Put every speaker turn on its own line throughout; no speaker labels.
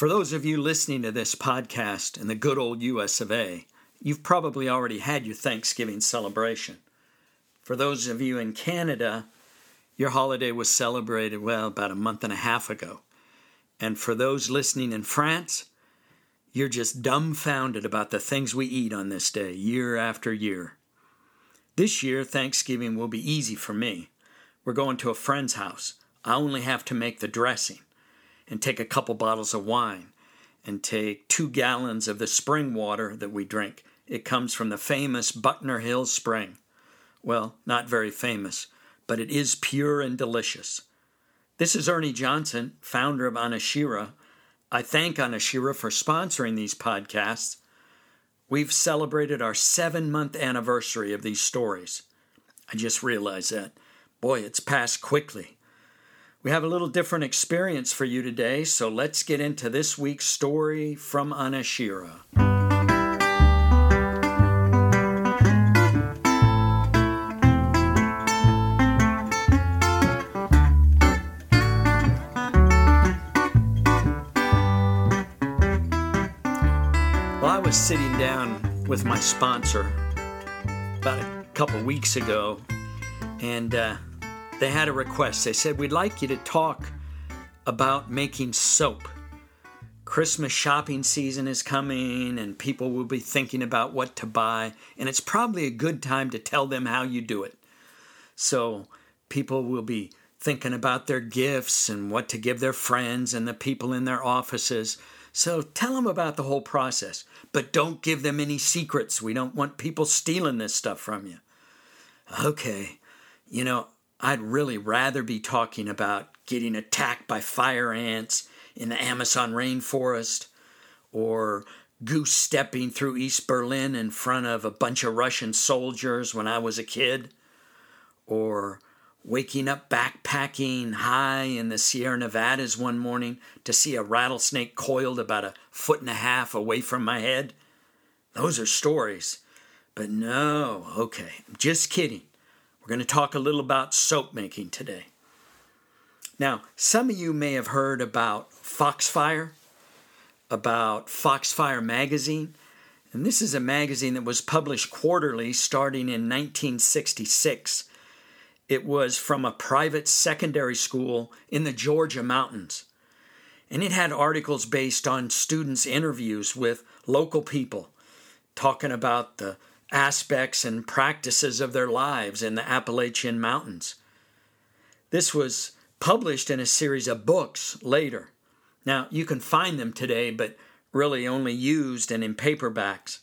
For those of you listening to this podcast in the good old US of A, you've probably already had your Thanksgiving celebration. For those of you in Canada, your holiday was celebrated, well, about a month and a half ago. And for those listening in France, you're just dumbfounded about the things we eat on this day, year after year. This year, Thanksgiving will be easy for me. We're going to a friend's house. I only have to make the dressing and take a couple bottles of wine and take two gallons of the spring water that we drink. It comes from the famous Buckner Hill Spring. Well, not very famous, but it is pure and delicious. This is Ernie Johnson, founder of Anashira. I thank Anashira for sponsoring these podcasts. We've celebrated our seven month anniversary of these stories. I just realized that. Boy, it's passed quickly. We have a little different experience for you today, so let's get into this week's story from Anashira. Well, I was sitting down with my sponsor about a couple weeks ago, and uh, they had a request. They said, We'd like you to talk about making soap. Christmas shopping season is coming, and people will be thinking about what to buy, and it's probably a good time to tell them how you do it. So, people will be thinking about their gifts and what to give their friends and the people in their offices. So, tell them about the whole process, but don't give them any secrets. We don't want people stealing this stuff from you. Okay, you know, I'd really rather be talking about getting attacked by fire ants in the Amazon rainforest or goose stepping through East Berlin in front of a bunch of Russian soldiers when I was a kid or waking up backpacking high in the Sierra Nevadas one morning to see a rattlesnake coiled about a foot and a half away from my head. Those are stories. But no, okay, I'm just kidding. We're going to talk a little about soap making today. Now, some of you may have heard about Foxfire, about Foxfire magazine. And this is a magazine that was published quarterly starting in 1966. It was from a private secondary school in the Georgia mountains. And it had articles based on students' interviews with local people, talking about the aspects and practices of their lives in the Appalachian Mountains. This was published in a series of books later. Now, you can find them today, but really only used and in paperbacks.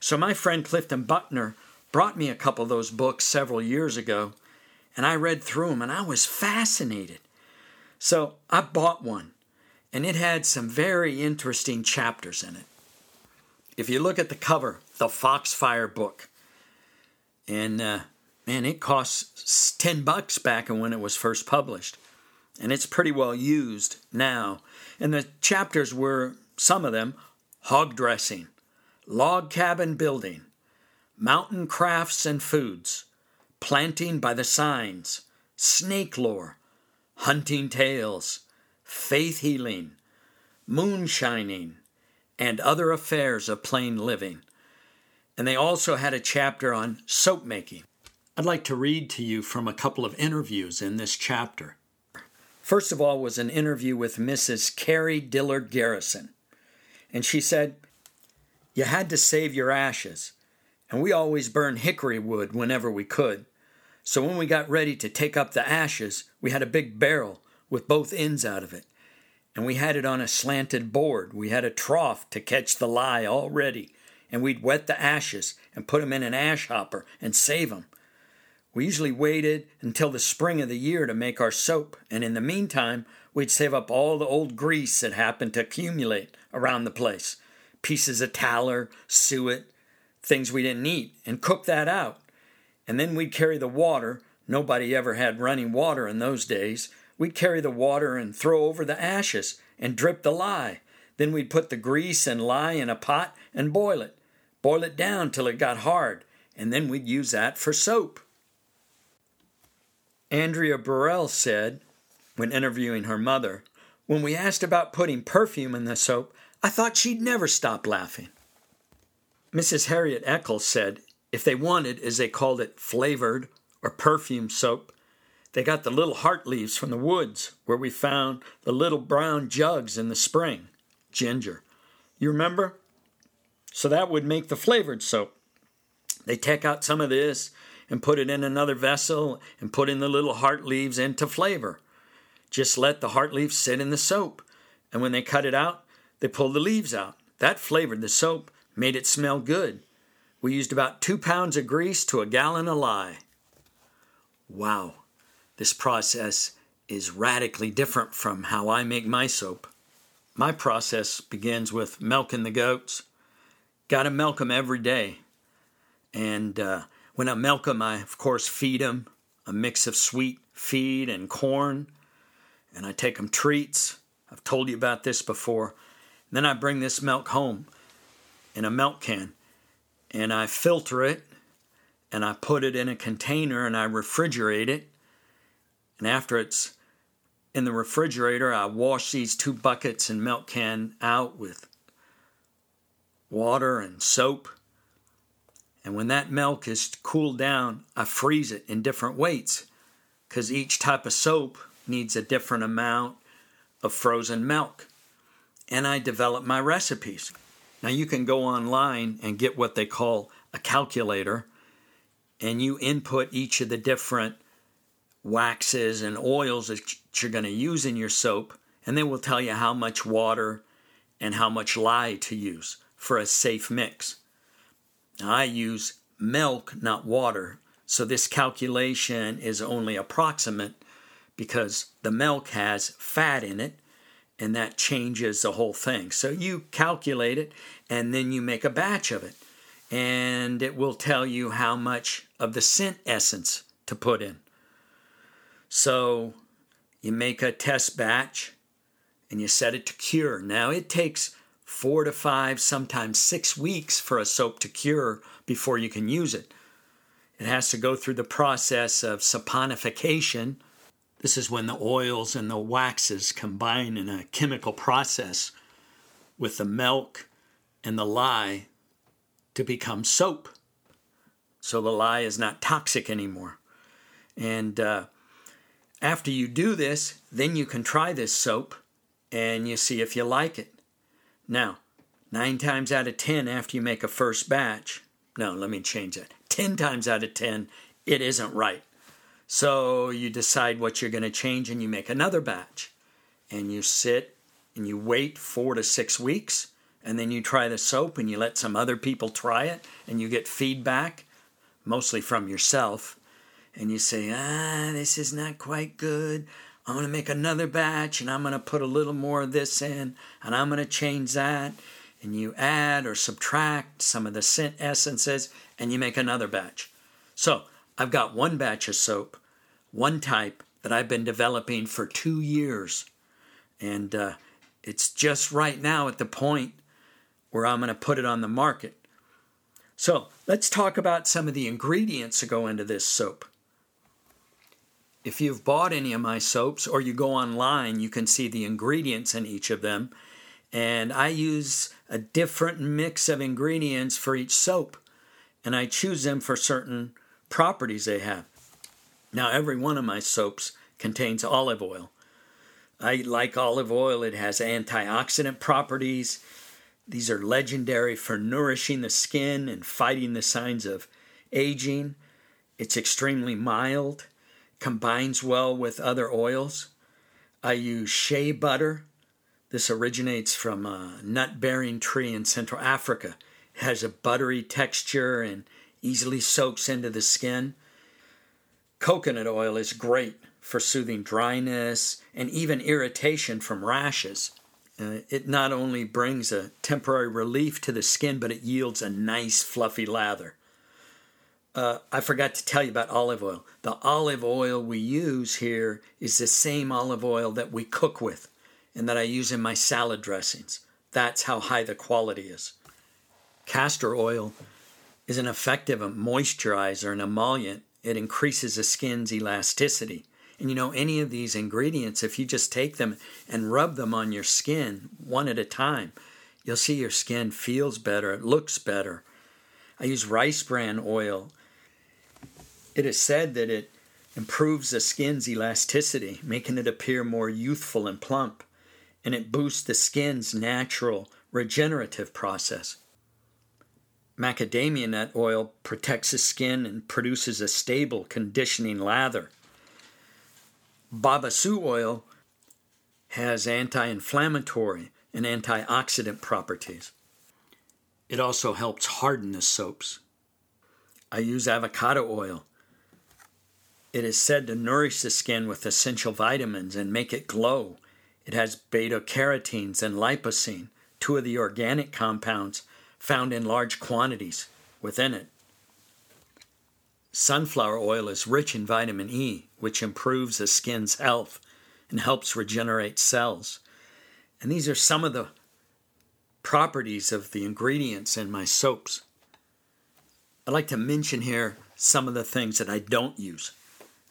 So, my friend Clifton Buckner brought me a couple of those books several years ago, and I read through them and I was fascinated. So, I bought one, and it had some very interesting chapters in it. If you look at the cover, the Foxfire book. And uh, man, it costs 10 bucks back when it was first published. And it's pretty well used now. And the chapters were, some of them, hog dressing, log cabin building, mountain crafts and foods, planting by the signs, snake lore, hunting tales, faith healing, moonshining, and other affairs of plain living and they also had a chapter on soap making. I'd like to read to you from a couple of interviews in this chapter. First of all was an interview with Mrs. Carrie Dillard Garrison, and she said, You had to save your ashes, and we always burned hickory wood whenever we could. So when we got ready to take up the ashes, we had a big barrel with both ends out of it, and we had it on a slanted board. We had a trough to catch the lye all ready and we'd wet the ashes and put them in an ash hopper and save them. We usually waited until the spring of the year to make our soap, and in the meantime, we'd save up all the old grease that happened to accumulate around the place pieces of tallow, suet, things we didn't eat, and cook that out. And then we'd carry the water. Nobody ever had running water in those days. We'd carry the water and throw over the ashes and drip the lye. Then we'd put the grease and lye in a pot and boil it boil it down till it got hard, and then we'd use that for soap. Andrea Burrell said, when interviewing her mother, When we asked about putting perfume in the soap, I thought she'd never stop laughing. Mrs. Harriet Eccles said if they wanted, as they called it, flavored or perfume soap, they got the little heart leaves from the woods where we found the little brown jugs in the spring. Ginger. You remember? So that would make the flavored soap. They take out some of this and put it in another vessel and put in the little heart leaves into flavor. Just let the heart leaves sit in the soap. And when they cut it out, they pull the leaves out. That flavored the soap, made it smell good. We used about two pounds of grease to a gallon of lye. Wow, this process is radically different from how I make my soap. My process begins with milking the goats. Got to milk them every day. And uh, when I milk them, I, of course, feed them a mix of sweet feed and corn. And I take them treats. I've told you about this before. Then I bring this milk home in a milk can and I filter it and I put it in a container and I refrigerate it. And after it's in the refrigerator, I wash these two buckets and milk can out with water and soap. And when that milk is cooled down, I freeze it in different weights because each type of soap needs a different amount of frozen milk. And I develop my recipes. Now you can go online and get what they call a calculator, and you input each of the different waxes and oils that you're going to use in your soap, and they will tell you how much water and how much lye to use for a safe mix. I use milk, not water, so this calculation is only approximate because the milk has fat in it and that changes the whole thing. So you calculate it and then you make a batch of it. And it will tell you how much of the scent essence to put in. So you make a test batch and you set it to cure. Now it takes four to five, sometimes six weeks for a soap to cure before you can use it. It has to go through the process of saponification this is when the oils and the waxes combine in a chemical process with the milk and the lye to become soap. So the lye is not toxic anymore. And uh, after you do this, then you can try this soap and you see if you like it. Now, nine times out of ten, after you make a first batch, no, let me change that. Ten times out of ten, it isn't right. So you decide what you're going to change and you make another batch. And you sit and you wait four to six weeks. And then you try the soap and you let some other people try it and you get feedback, mostly from yourself. And you say, ah, this is not quite good. I'm going to make another batch and I'm going to put a little more of this in and I'm going to change that. And you add or subtract some of the scent essences and you make another batch. So I've got one batch of soap one type that I've been developing for two years. And uh, it's just right now at the point where I'm going to put it on the market. So let's talk about some of the ingredients that go into this soap. If you've bought any of my soaps or you go online, you can see the ingredients in each of them. And I use a different mix of ingredients for each soap. And I choose them for certain properties they have. Now, every one of my soaps contains olive oil. I like olive oil, it has antioxidant properties. These are legendary for nourishing the skin and fighting the signs of aging. It's extremely mild, combines well with other oils. I use shea butter. This originates from a nut bearing tree in Central Africa. It has a buttery texture and easily soaks into the skin. Coconut oil is great for soothing dryness and even irritation from rashes. Uh, it not only brings a temporary relief to the skin, but it yields a nice fluffy lather. Uh, I forgot to tell you about olive oil. The olive oil we use here is the same olive oil that we cook with and that I use in my salad dressings. That's how high the quality is. Castor oil is an effective moisturizer and emollient it increases the skin's elasticity And you know, any of these ingredients, if you just take them and rub them on your skin one at a time, you'll see your skin feels better, it looks better. I use rice bran oil. It is said that it improves the skin's elasticity, making it appear more youthful and plump, and it boosts the skin's natural regenerative process. Macadamia nut oil protects the skin and produces a stable conditioning lather. Babassu oil has anti inflammatory and antioxidant properties. It also helps harden the soaps. I use avocado oil. It is said to nourish the skin with essential vitamins and make it glow. It has beta carotenes and lipocene, two of the organic compounds found in large quantities within it. Sunflower oil is rich in vitamin E, which improves the skin's health and helps regenerate cells. And these are some of the properties of the ingredients in my soaps. I'd like to mention here some of the things that I don't use.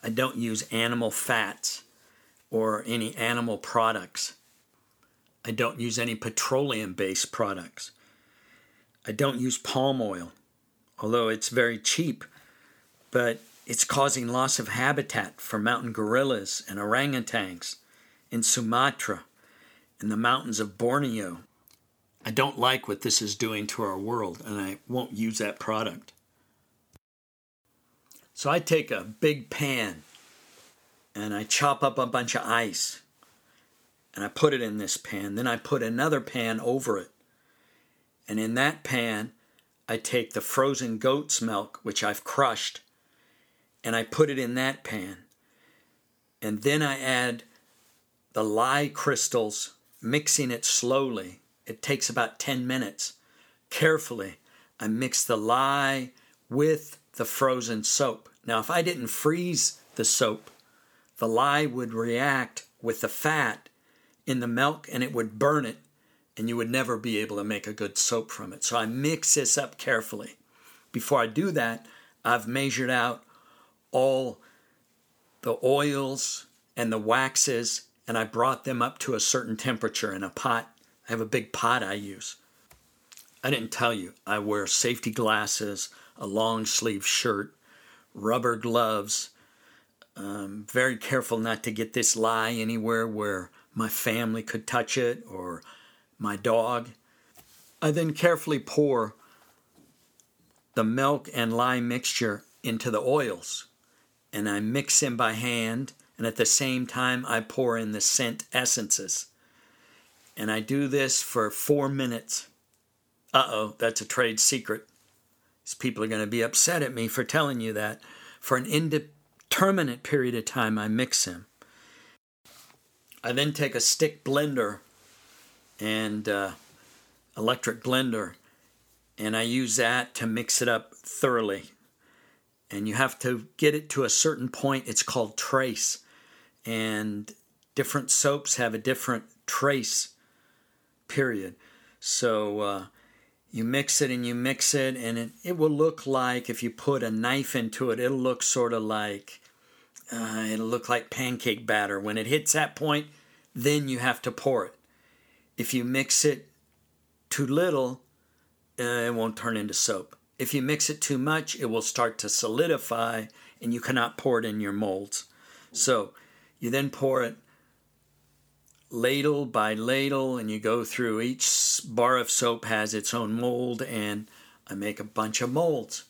I don't use animal fats or any animal products. I don't use any petroleum based products. I don't use palm oil, although it's very cheap, but it's causing loss of habitat for mountain gorillas and orangutans in Sumatra and the mountains of Borneo. I don't like what this is doing to our world, and I won't use that product. So I take a big pan and I chop up a bunch of ice and I put it in this pan. Then I put another pan over it and in that pan, I take the frozen goat's milk, which I've crushed, and I put it in that pan. And then I add the lye crystals, mixing it slowly. It takes about 10 minutes. Carefully, I mix the lye with the frozen soap. Now, if I didn't freeze the soap, the lye would react with the fat in the milk and it would burn it and you would never be able to make a good soap from it. So I mix this up carefully. Before I do that, I've measured out all the oils and the waxes and I brought them up to a certain temperature in a pot. I have a big pot I use. I didn't tell you, I wear safety glasses, a long sleeve shirt, rubber gloves. Um, very careful not to get this lye anywhere where my family could touch it or my dog. I then carefully pour the milk and lye mixture into the oils and I mix them by hand and at the same time I pour in the scent essences. And I do this for four minutes. Uh oh, that's a trade secret. These people are going to be upset at me for telling you that. For an indeterminate period of time, I mix them. I then take a stick blender and uh, electric blender, and I use that to mix it up thoroughly. And you have to get it to a certain point. It's called trace, and different soaps have a different trace period. So uh, you mix it and you mix it, and it, it will look like if you put a knife into it, it'll look sort of like uh, it'll look like pancake batter. When it hits that point, then you have to pour it. If you mix it too little, uh, it won't turn into soap. If you mix it too much, it will start to solidify and you cannot pour it in your molds. So you then pour it ladle by ladle and you go through each bar of soap has its own mold and I make a bunch of molds.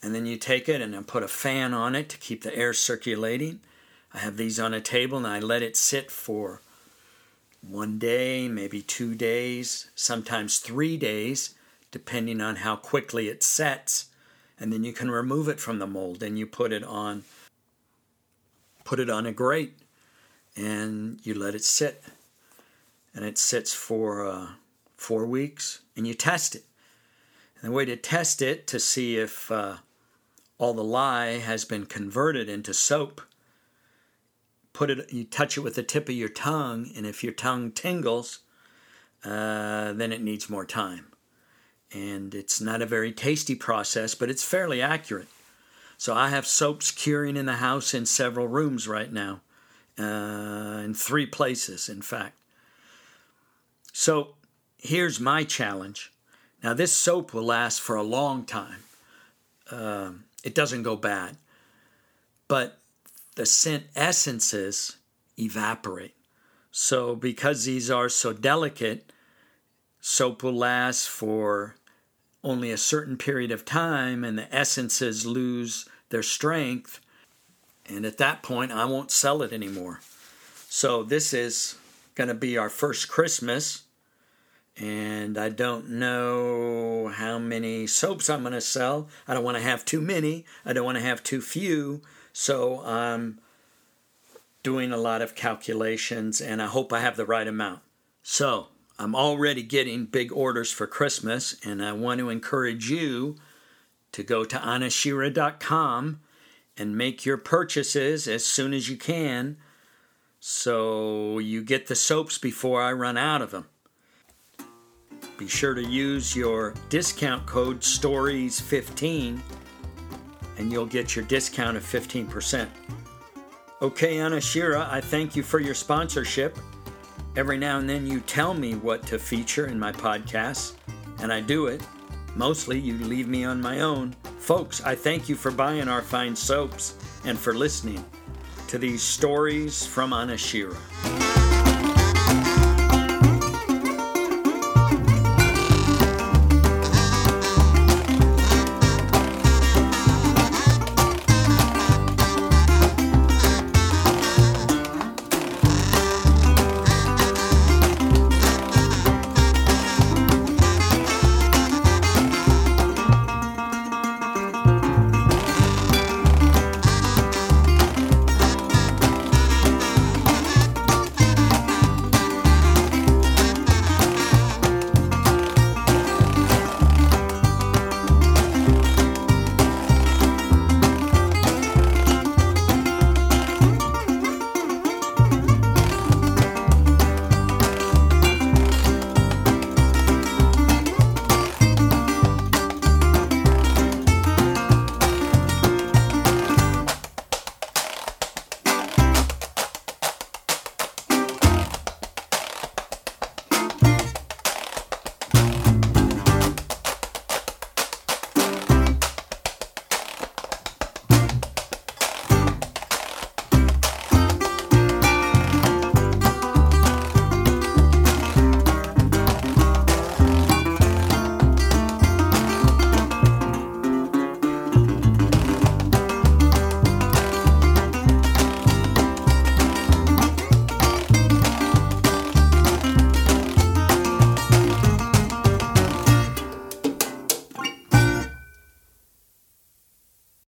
And then you take it and I put a fan on it to keep the air circulating. I have these on a table and I let it sit for one day, maybe two days, sometimes three days, depending on how quickly it sets. And then you can remove it from the mold and you put it on put it on a grate and you let it sit. And it sits for uh, four weeks and you test it. And the way to test it to see if uh, all the lye has been converted into soap put it, you touch it with the tip of your tongue, and if your tongue tingles, uh, then it needs more time. And it's not a very tasty process, but it's fairly accurate. So I have soaps curing in the house in several rooms right now, uh, in three places, in fact. So here's my challenge. Now, this soap will last for a long time. Um, it doesn't go bad. But the scent essences evaporate. So, because these are so delicate, soap will last for only a certain period of time and the essences lose their strength. And at that point, I won't sell it anymore. So, this is going to be our first Christmas. And I don't know how many soaps I'm going to sell. I don't want to have too many. I don't want to have too few. So I'm doing a lot of calculations and I hope I have the right amount. So I'm already getting big orders for Christmas and I want to encourage you to go to anashira.com and make your purchases as soon as you can so you get the soaps before I run out of them. Be sure to use your discount code STORIES15 and you'll get your discount of 15%. Okay, Anashira, I thank you for your sponsorship. Every now and then you tell me what to feature in my podcasts, and I do it. Mostly you leave me on my own. Folks, I thank you for buying our fine soaps and for listening to these stories from Anashira.